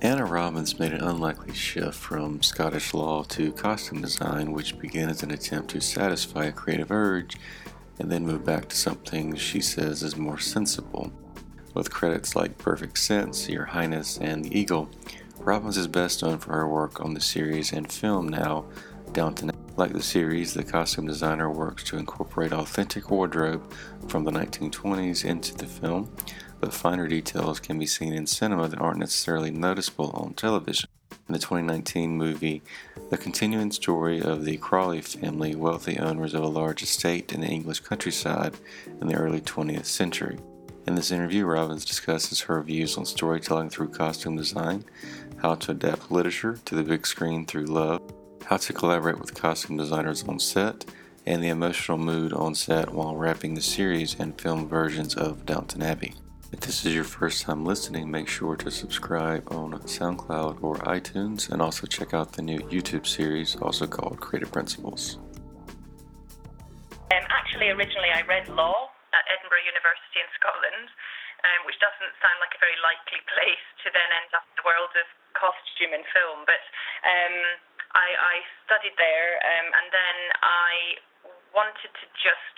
Anna Robbins made an unlikely shift from Scottish law to costume design, which began as an attempt to satisfy a creative urge and then moved back to something she says is more sensible. With credits like Perfect Sense, Your Highness, and The Eagle, Robbins is best known for her work on the series and film now, Downton. Like the series, the costume designer works to incorporate authentic wardrobe from the 1920s into the film, but finer details can be seen in cinema that aren't necessarily noticeable on television. In the 2019 movie, the continuing story of the Crawley family, wealthy owners of a large estate in the English countryside in the early 20th century. In this interview, Robbins discusses her views on storytelling through costume design, how to adapt literature to the big screen through love, how to collaborate with costume designers on set, and the emotional mood on set while wrapping the series and film versions of Downton Abbey. If this is your first time listening, make sure to subscribe on SoundCloud or iTunes and also check out the new YouTube series, also called Creative Principles. Um, actually, originally I read law at Edinburgh University in Scotland, um, which doesn't sound like a very likely place to then end up in the world of costume and film. But um, I, I studied there, um, and then I wanted to just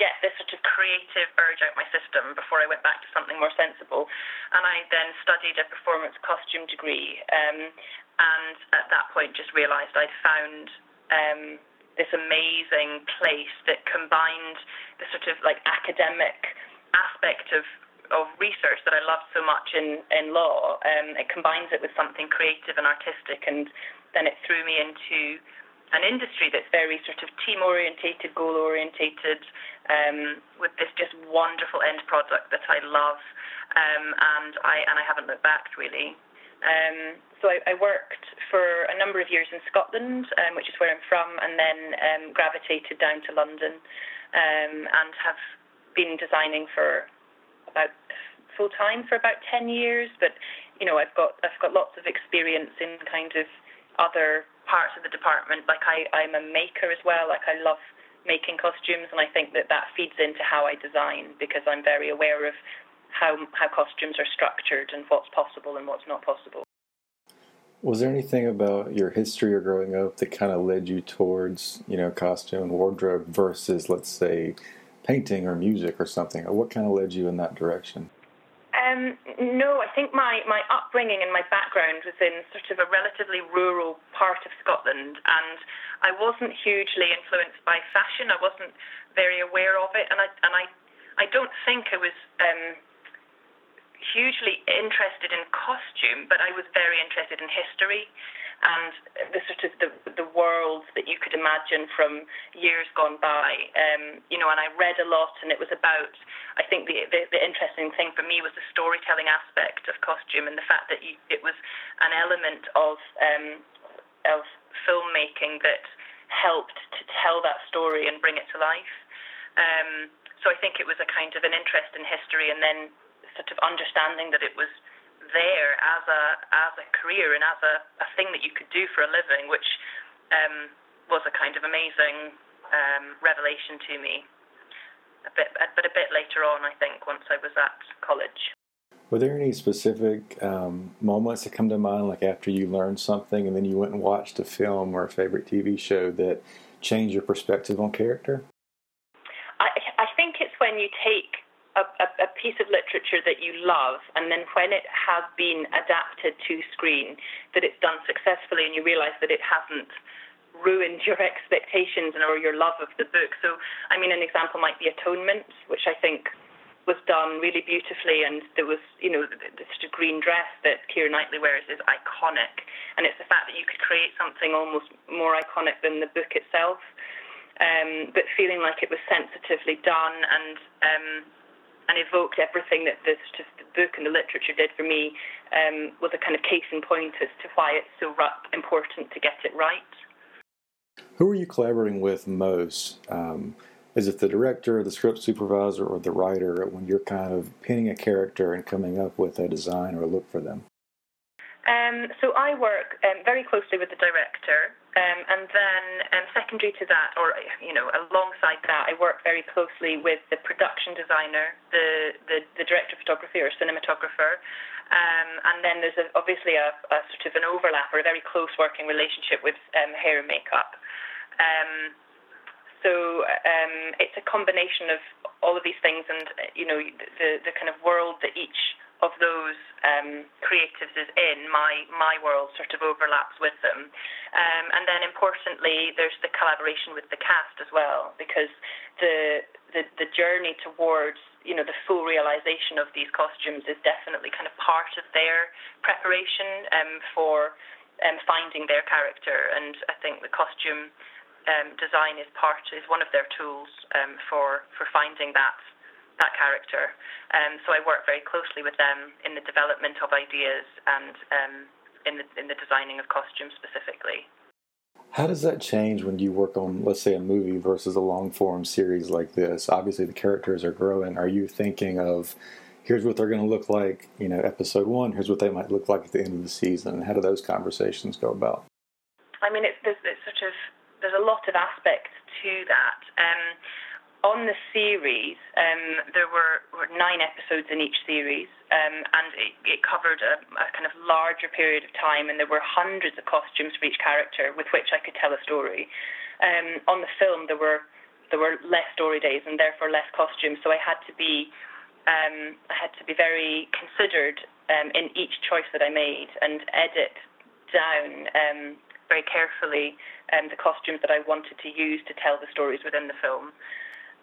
get this sort of creative urge out my system before I went back to something more sensible. And I then studied a performance costume degree, um, and at that point just realised I'd found um, this amazing place that combined the sort of like academic aspect of of research that I loved so much in in law. Um, it combines it with something creative and artistic, and then it threw me into an industry that's very sort of team orientated, goal orientated, um, with this just wonderful end product that I love, um, and I and I haven't looked back really. Um, so I, I worked for a number of years in Scotland, um, which is where I'm from, and then um, gravitated down to London, um, and have been designing for about full time for about ten years. But you know, I've got I've got lots of experience in kind of other parts of the department. Like I, I'm a maker as well. Like I love making costumes, and I think that that feeds into how I design because I'm very aware of how how costumes are structured and what's possible and what's not possible. Was there anything about your history or growing up that kind of led you towards, you know, costume and wardrobe versus, let's say, painting or music or something? Or what kind of led you in that direction? Um, no, I think my, my upbringing and my background was in sort of a relatively rural part of Scotland, and I wasn't hugely influenced by fashion. I wasn't very aware of it, and I and I I don't think I was um, hugely interested in costume, but I was very interested in history and the sort of the the world that you could imagine from years gone by. Um, you know, and I read a lot, and it was about. I think the, the the interesting thing for me was the storytelling aspect of costume and the fact that you, it was an element of um, of filmmaking that helped to tell that story and bring it to life. Um, so I think it was a kind of an interest in history, and then sort of understanding that it was there as a as a career and as a, a thing that you could do for a living, which um, was a kind of amazing um, revelation to me. A bit, but a bit later on, I think, once I was at college. Were there any specific um, moments that come to mind, like after you learned something and then you went and watched a film or a favorite TV show that changed your perspective on character? I I think it's when you take a, a, piece of literature that you love, and then when it has been adapted to screen, that it's done successfully, and you realise that it hasn't ruined your expectations or your love of the book. So, I mean, an example might be Atonement, which I think was done really beautifully, and there was, you know, the, the sort of green dress that Keira Knightley wears is iconic, and it's the fact that you could create something almost more iconic than the book itself, um, but feeling like it was sensitively done and um, and evoked everything that the, the book and the literature did for me um, was a kind of case in point as to why it's so important to get it right. Who are you collaborating with most? Um, is it the director, the script supervisor, or the writer when you're kind of pinning a character and coming up with a design or a look for them? Um, so I work um, very closely with the director, um, and then um, secondary to that, or you know, alongside that, I work very closely with the production designer, the the, the director of photography or cinematographer, um, and then there's a, obviously a, a, sort of an overlap or a very close working relationship with um, hair and makeup. Um, so um, it's a combination of all of these things, and you know the the kind of world that each of those um, creatives is in. My my world sort of overlaps with them, um, and then importantly, there's the collaboration with the cast as well, because the the the journey towards you know the full realization of these costumes is definitely kind of part of their preparation um, for um, finding their character, and I think the costume um, design is part is one of their tools um, for for finding that that character. Um, so I work very closely with them in the development of ideas and um, in the in the designing of costumes specifically. How does that change when you work on, let's say, a movie versus a long form series like this? Obviously, the characters are growing. Are you thinking of, here's what they're going to look like, you know, episode one, here's what they might look like at the end of the season? How do those conversations go about? I mean, it's, there's, it's sort of there's a lot of aspects to that. Um, on the series, um, there were, were, nine episodes in each series, um, and it, it covered a, a, kind of larger period of time, and there were hundreds of costumes for each character with which I could tell a story. Um, on the film, there were there were less story days and therefore less costumes, so I had to be um, I had to be very considered um, in each choice that I made and edit down um, very carefully the costumes that I wanted to use to tell the stories within the film.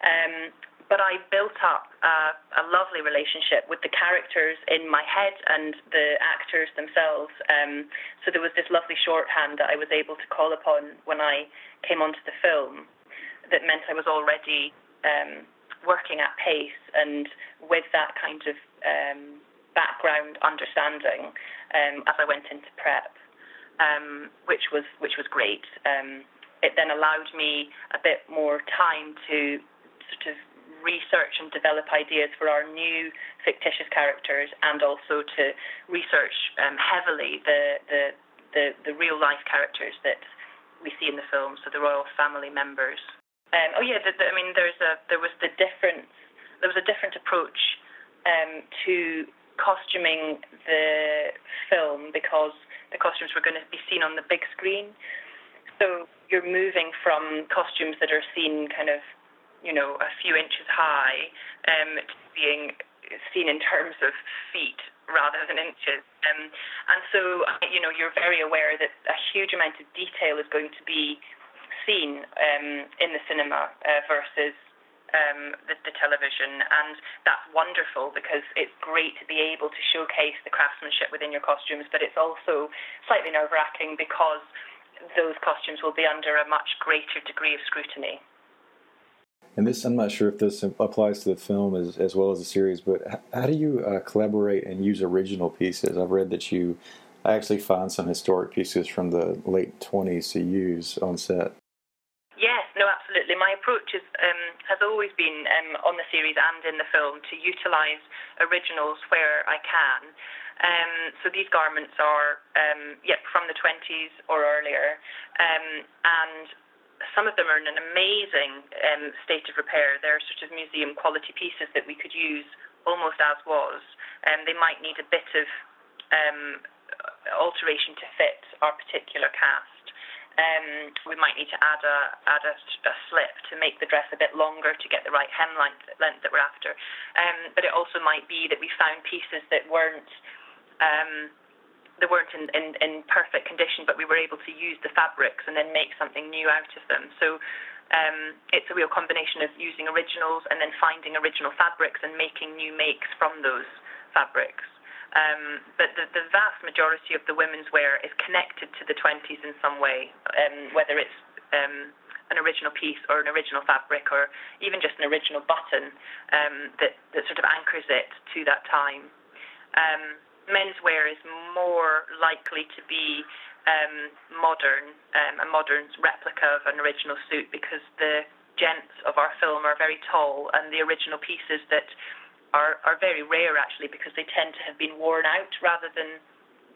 Um, but I built up uh, a lovely relationship with the characters in my head and the actors themselves. Um, so there was this lovely shorthand that I was able to call upon when I came onto the film that meant I was already um, working at pace and with that kind of um, background understanding um, as I went into prep um, which was which was great. Um, it then allowed me a bit more time to sort of research and develop ideas for our new fictitious characters, and also to research um, heavily the, the the the real life characters that we see in the film, so the royal family members. Um, oh yeah, the, the, I mean, there's a there was the difference. There was a different approach um, to costuming the film because the costumes were going to be seen on the big screen. So you're moving from costumes that are seen kind of, you know, a few inches high um, being seen in terms of feet rather than inches. Um, and so, you know, you're very aware that a huge amount of detail is going to be seen um, in the cinema uh, versus um, the, the, television, and that's wonderful because it's great to be able to showcase the craftsmanship within your costumes, but it's also slightly nerve wracking because those costumes will be under a much greater degree of scrutiny. And this, I'm not sure if this applies to the film as, as well as the series, but how do you uh, collaborate and use original pieces? I've read that you actually find some historic pieces from the late 20s to use on set Yes, no, absolutely. My approach is, um, has always been um, on the series and in the film to utilise originals where I can. Um, so these garments are, um, yep, from the 20s or earlier, um, and some of them are in an amazing um, state of repair. They're sort of museum quality pieces that we could use almost as was. Um, they might need a bit of um, alteration to fit our particular cast. Um, we might need to add a add a, a, slip to make the dress a bit longer to get the right hem length, length that we're after. Um, but it also might be that we found pieces that weren't um, that weren't in, in, in perfect condition, but we were able to use the fabrics and then make something new out of them. So um, it's a real combination of using originals and then finding original fabrics and making new makes from those fabrics. Um, but the, the, vast majority of the women's wear is connected to the 20s in some way, um, whether it's um, an original piece or an original fabric or even just an original button um, that, that sort of anchors it to that time. Um, menswear is more likely to be um, modern, a modern replica of an original suit because the gents of our film are very tall and the original pieces that are, are very rare actually because they tend to have been worn out rather than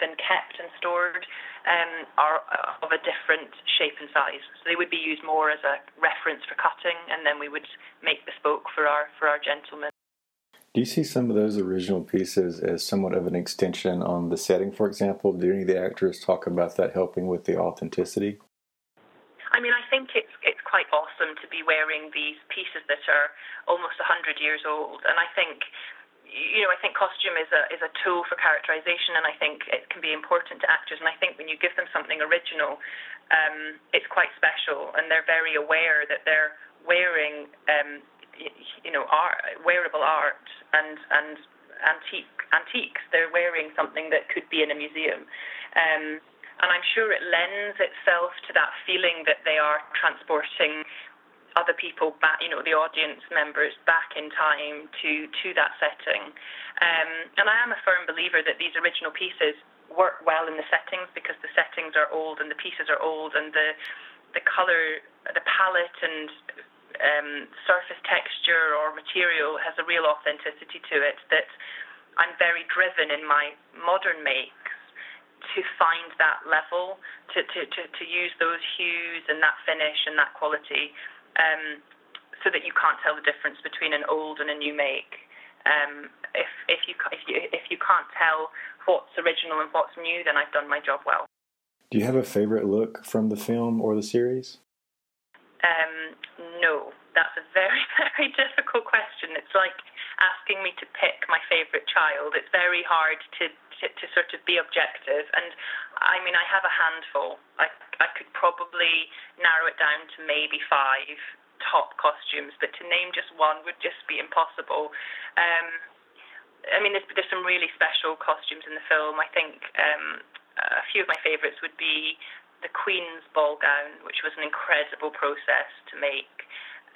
than kept and stored um, are of a different shape and size. So they would be used more as a reference for cutting, and then we would make bespoke for our for our gentlemen. Do you see some of those original pieces as somewhat of an extension on the setting, for example? Do any of the actors talk about that helping with the authenticity? I mean, I think it's it's quite awesome to be wearing these pieces that are almost 100 years old, and I think you know, I think costume is a is a tool for characterization, and I think it can be important to actors. And I think when you give them something original, um, it's quite special, and they're very aware that they're wearing, um, you know, art, wearable art and and antique antiques. They're wearing something that could be in a museum. Um, and I'm sure it lends itself to that feeling that they are transporting other people back, you know, the audience members back in time to to that setting. Um, and I am a firm believer that these original pieces work well in the settings because the settings are old and the pieces are old and the the color, the palette and um, surface texture or material has a real authenticity to it that I'm very driven in my modern makes to find that level, to, to, to, to use those hues and that finish and that quality, um, so that you can't tell the difference between an old and a new make. Um, if if you if you if you can't tell what's original and what's new, then I've done my job well. Do you have a favorite look from the film or the series? Um, no, that's a very very difficult question. It's like asking me to pick my favorite child. It's very hard to to, to sort of be objective. And I mean, I have a handful. I, I could probably narrow it down to maybe five top costumes, but to name just one would just be impossible. Um, I mean, there's, there's some really special costumes in the film. I think um, a few of my favourites would be the Queen's ball gown, which was an incredible process to make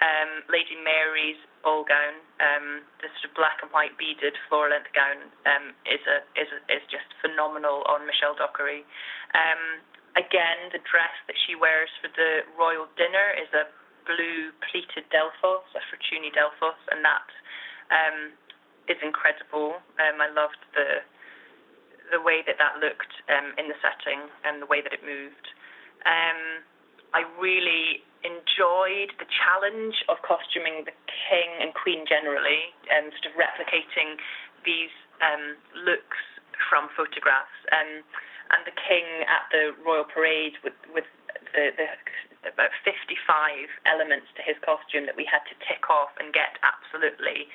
um, Lady Mary's ball gown, um, the sort of black and white beaded floor length gown, um, is a is a, is just phenomenal on Michelle Dockery. Um, again, the dress that she wears for the royal dinner is a blue pleated Delphos, a Fortuny Delphos, and that um, is incredible. Um, I loved the the way that that looked in the setting and the way that it moved. Um, I really enjoyed the challenge of costuming the king and queen generally, and sort of replicating these um, looks from photographs. Um, and the king at the royal parade with, with the, the, about 55 elements to his costume that we had to tick off and get absolutely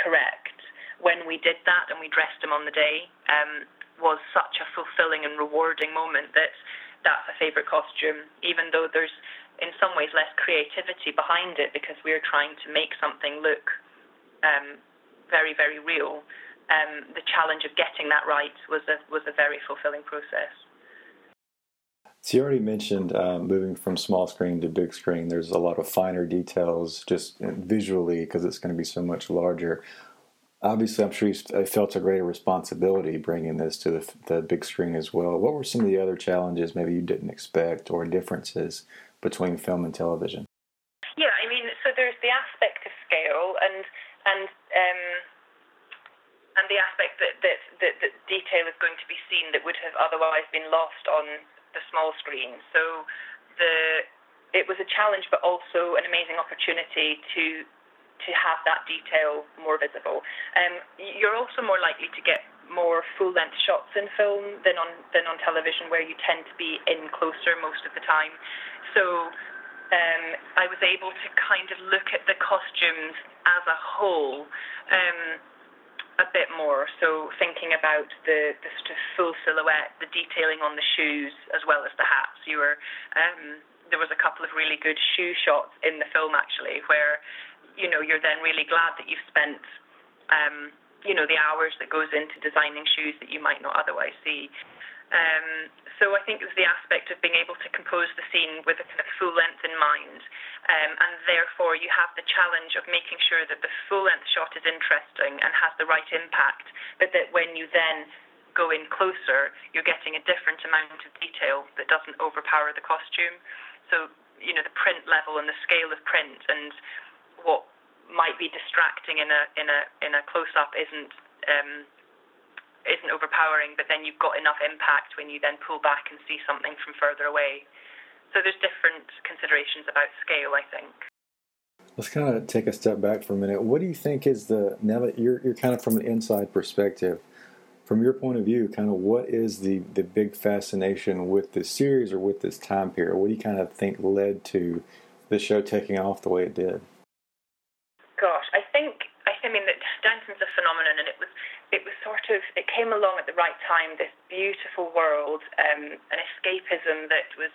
correct. When we did that and we dressed him on the day, um, was such a fulfilling and rewarding moment that that's a favourite costume, even though there's in some ways less creativity behind it because we're trying to make something look um, very, very real. Um, the challenge of getting that right was a was a very fulfilling process. So you already mentioned um, moving from small screen to big screen. There's a lot of finer details just visually because it's going to be so much larger. Obviously, I'm sure you felt a greater responsibility bringing this to the, the big screen as well. What were some of the other challenges maybe you didn't expect or differences between film and television? Yeah, I mean, so there's the aspect of scale and and um, and the aspect that, that, that, that detail is going to be seen that would have otherwise been lost on the small screen. So the it was a challenge, but also an amazing opportunity to to have that detail more visible. Um, you're also more likely to get more full length shots in film than on than on television, where you tend to be in closer most of the time. So um, I was able to kind of look at the costumes as a whole. Um, a bit more. So thinking about the, the sort of full silhouette, the detailing on the shoes as well as the hats. You were um, there was a couple of really good shoe shots in the film actually, where you know you're then really glad that you've spent um, you know the hours that goes into designing shoes that you might not otherwise see. Um, so I think it was the aspect of being able to compose the scene with a kind of full length in mind, um, and therefore you have the challenge of making sure that the full length shot is interesting and has the right impact, but that when you then go in closer, you're getting a different amount of detail that doesn't overpower the costume. So you know the print level and the scale of print and what might be distracting in a in a in a close up isn't um, isn't overpowering, but then you've got enough impact when you then pull back and see something from further away. So there's different considerations about scale, I think. Let's kind of take a step back for a minute. What do you think is the now that you're you're kind of from an inside perspective, from your point of view, kind of what is the the big fascination with this series or with this time period? What do you kind of think led to the show taking off the way it did? Gosh, I think I mean that Downton's a phenomenon, and it was it was sort of it came along at the right time. This beautiful world, um, an escapism that was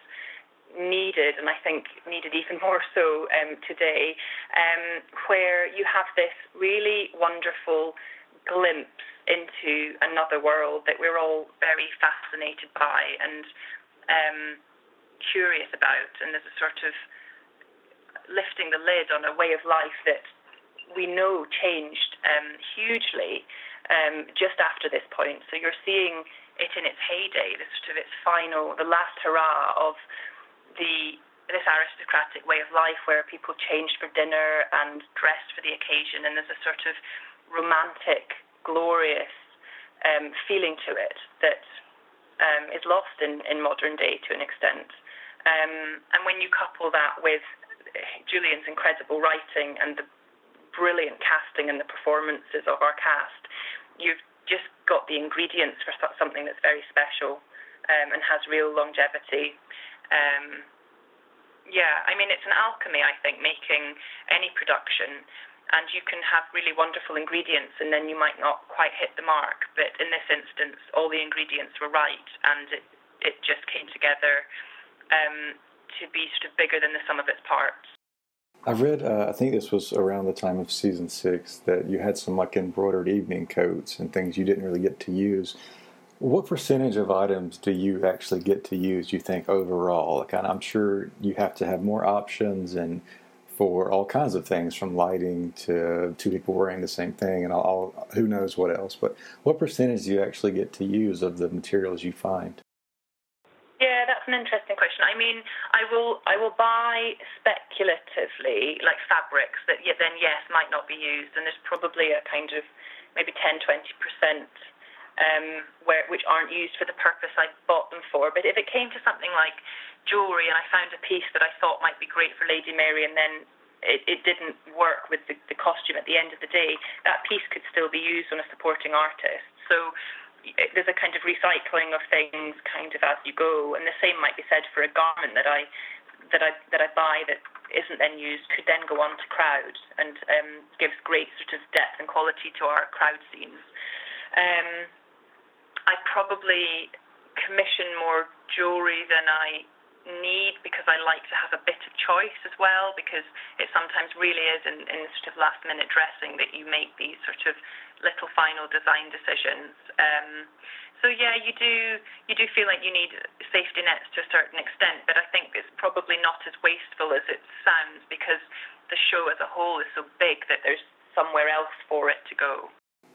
needed, and I think needed even more so um, today, um, where you have this really wonderful glimpse into another world that we're all very fascinated by and um, curious about, and there's a sort of lifting the lid on a way of life that we know changed um, hugely um, just after this point. So you're seeing it in its heyday, the sort of its final, the last hurrah of the this aristocratic way of life where people changed for dinner and dressed for the occasion, and there's a sort of romantic, glorious um, feeling to it that um, is lost in, in modern day to an extent. Um, and when you couple that with Julian's incredible writing and the brilliant casting and the performances of our cast, you've just got the ingredients for something that's very special um, and has real longevity. Um, yeah, I mean, it's an alchemy, I think, making any production. And you can have really wonderful ingredients, and then you might not quite hit the mark. But in this instance, all the ingredients were right, and it, it just came together um, to be sort of bigger than the sum of its parts. I read, uh, I think this was around the time of season six, that you had some like embroidered evening coats and things you didn't really get to use. What percentage of items do you actually get to use? You think overall? Like, I'm sure you have to have more options and for all kinds of things, from lighting to two people wearing the same thing, and all, all who knows what else. But what percentage do you actually get to use of the materials you find? That's an interesting question. I mean, I will I will buy speculatively like fabrics that yeah, then yes might not be used, and there's probably a kind of maybe 10 20 percent um, where which aren't used for the purpose I bought them for. But if it came to something like jewellery, and I found a piece that I thought might be great for Lady Mary, and then it, it didn't work with the, the costume at the end of the day, that piece could still be used on a supporting artist. So there's a kind of recycling of things kind of as you go, and the same might be said for a garment that I that I that I buy that isn't then used could then go on to crowd and um, gives great sort of depth and quality to our crowd scenes. Um, I probably commission more jewelry than I need because I like to have a bit of choice as well because it sometimes really is in, in sort of last minute dressing that you make these sort of little final design decisions. Um, so yeah, you do you do feel like you need safety nets to a certain extent, but I think it's probably not as wasteful as it sounds because the show as a whole is so big that there's somewhere else for it to go.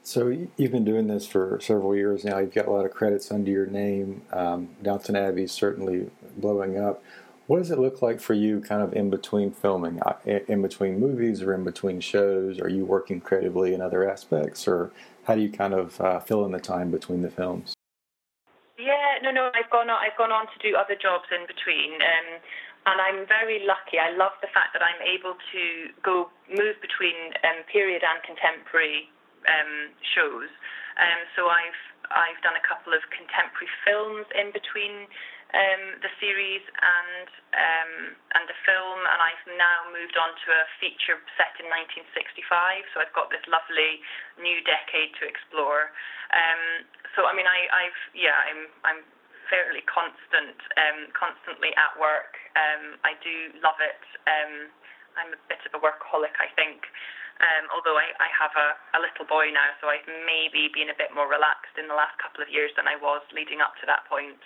So you've been doing this for several years now. You've got a lot of credits under your name. Um, Downton Abbey certainly blowing up. What does it look like for you, kind of in between filming, in between movies or in between shows? Are you working creatively in other aspects, or how do you kind of uh, fill in the time between the films? Yeah, no, no. I've gone on. I've gone on to do other jobs in between, um, and I'm very lucky. I love the fact that I'm able to go move between um, period and contemporary um, shows. Um, so I've I've done a couple of contemporary films in between um, the series and um, and the film, and I've now moved on to a feature set in 1965. So I've got this lovely new decade to explore. Um, so I mean, I, I've yeah, I'm I'm fairly constant, um, constantly at work. Um, I do love it. Um, I'm a bit of a workaholic, I think. Um, although I, I have a, a little boy now, so I've maybe been a bit more relaxed in the last couple of years than I was leading up to that point.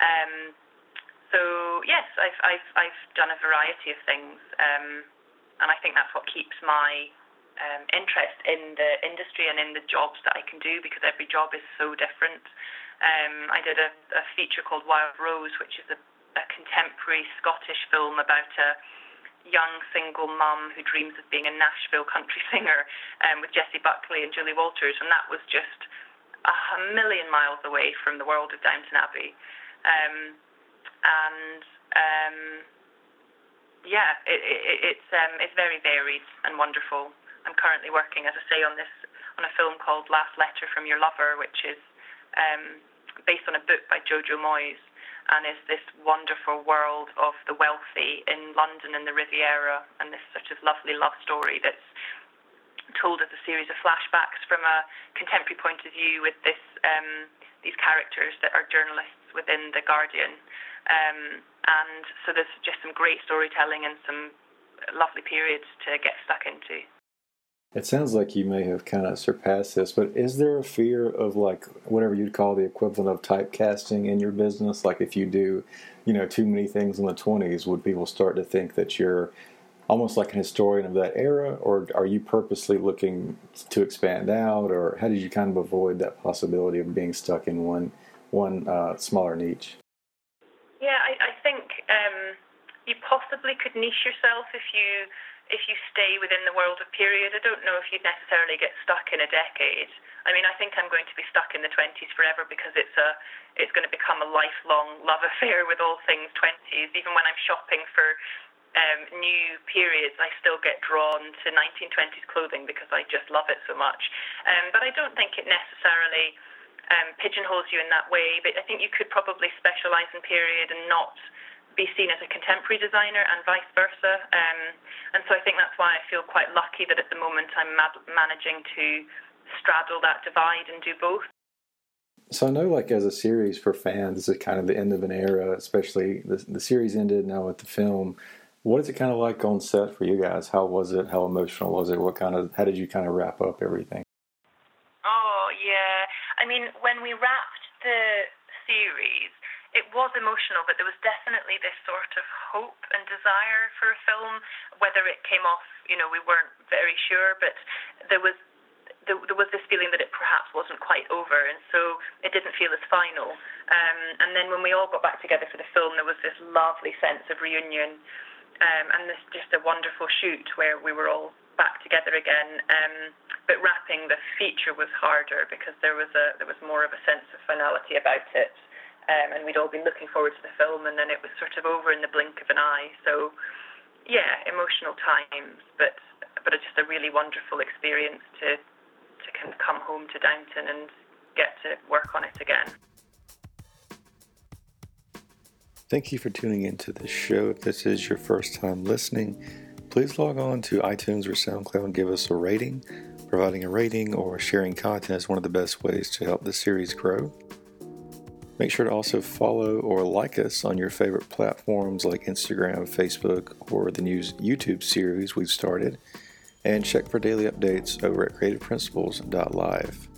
Um, so yes, I've, I've I've done a variety of things, um, and I think that's what keeps my um, interest in the industry and in the jobs that I can do because every job is so different. Um, I did a, a feature called Wild Rose, which is a, a contemporary Scottish film about a young single mum who dreams of being a Nashville country singer um, with Jessie Buckley and Julie Walters, and that was just a million miles away from the world of Downton Abbey. Um, and um, yeah, it, it, it's um, it's very varied and wonderful. I'm currently working, as I say, on this on a film called Last Letter from Your Lover, which is um, based on a book by Jojo Moyes and is this wonderful world of the wealthy in London and the Riviera, and this sort of lovely love story that's told as a series of flashbacks from a contemporary point of view with this um, these characters that are journalists within the Guardian. Um, and so there's just some great storytelling and some lovely periods to get stuck into. It sounds like you may have kind of surpassed this, but is there a fear of like whatever you'd call the equivalent of typecasting in your business? Like if you do, you know, too many things in the 20s, would people start to think that you're almost like an historian of that era, or are you purposely looking to expand out, or how did you kind of avoid that possibility of being stuck in one one uh, smaller niche? Yeah, I, I think um, you possibly could niche yourself if you if you stay within the world of period. I don't know if you'd necessarily get stuck in a decade. I mean, I think I'm going to be stuck in the 20s forever because it's a it's going to become a lifelong love affair with all things 20s. Even when I'm shopping for um, new periods, I still get drawn to 1920s clothing because I just love it so much. Um, but I don't think it necessarily um, pigeonholes you in that way. But I think you could probably specialise in period and not be seen as a contemporary designer and vice versa. Um, and so I think that's why I feel quite lucky that at the moment I'm mad- managing to straddle that divide and do both. So I know, like as a series for fans, this is kind of the end of an era. Especially the the series ended now with the film. What is it kind of like on set for you guys? How was it? How emotional was it? What kind of how did you kind of wrap up everything? Oh yeah, I mean when we wrapped the series, it was emotional, but there was definitely this sort of hope and desire for a film. Whether it came off, you know, we weren't very sure, but there was there, there was this feeling that it perhaps wasn't quite over, and so it didn't feel as final. Um, and then when we all got back together for the film, there was this lovely sense of reunion, um, and this just a wonderful shoot where we were all back together again. Um, but wrapping the feature was harder because there was a there was more of a sense of finality about it um, and we'd all been looking forward to the film, and then it was sort of over in the blink of an eye. So, yeah, emotional times, but but it's just a really wonderful experience to to kind of come home to Downton and get to work on it again. Thank you for tuning into this show. If this is your first time listening, please log on to iTunes or SoundCloud and give us a rating. Providing a rating or sharing content is one of the best ways to help the series grow. Make sure to also follow or like us on your favorite platforms like Instagram, Facebook, or the new YouTube series we've started. And check for daily updates over at creativeprinciples.live.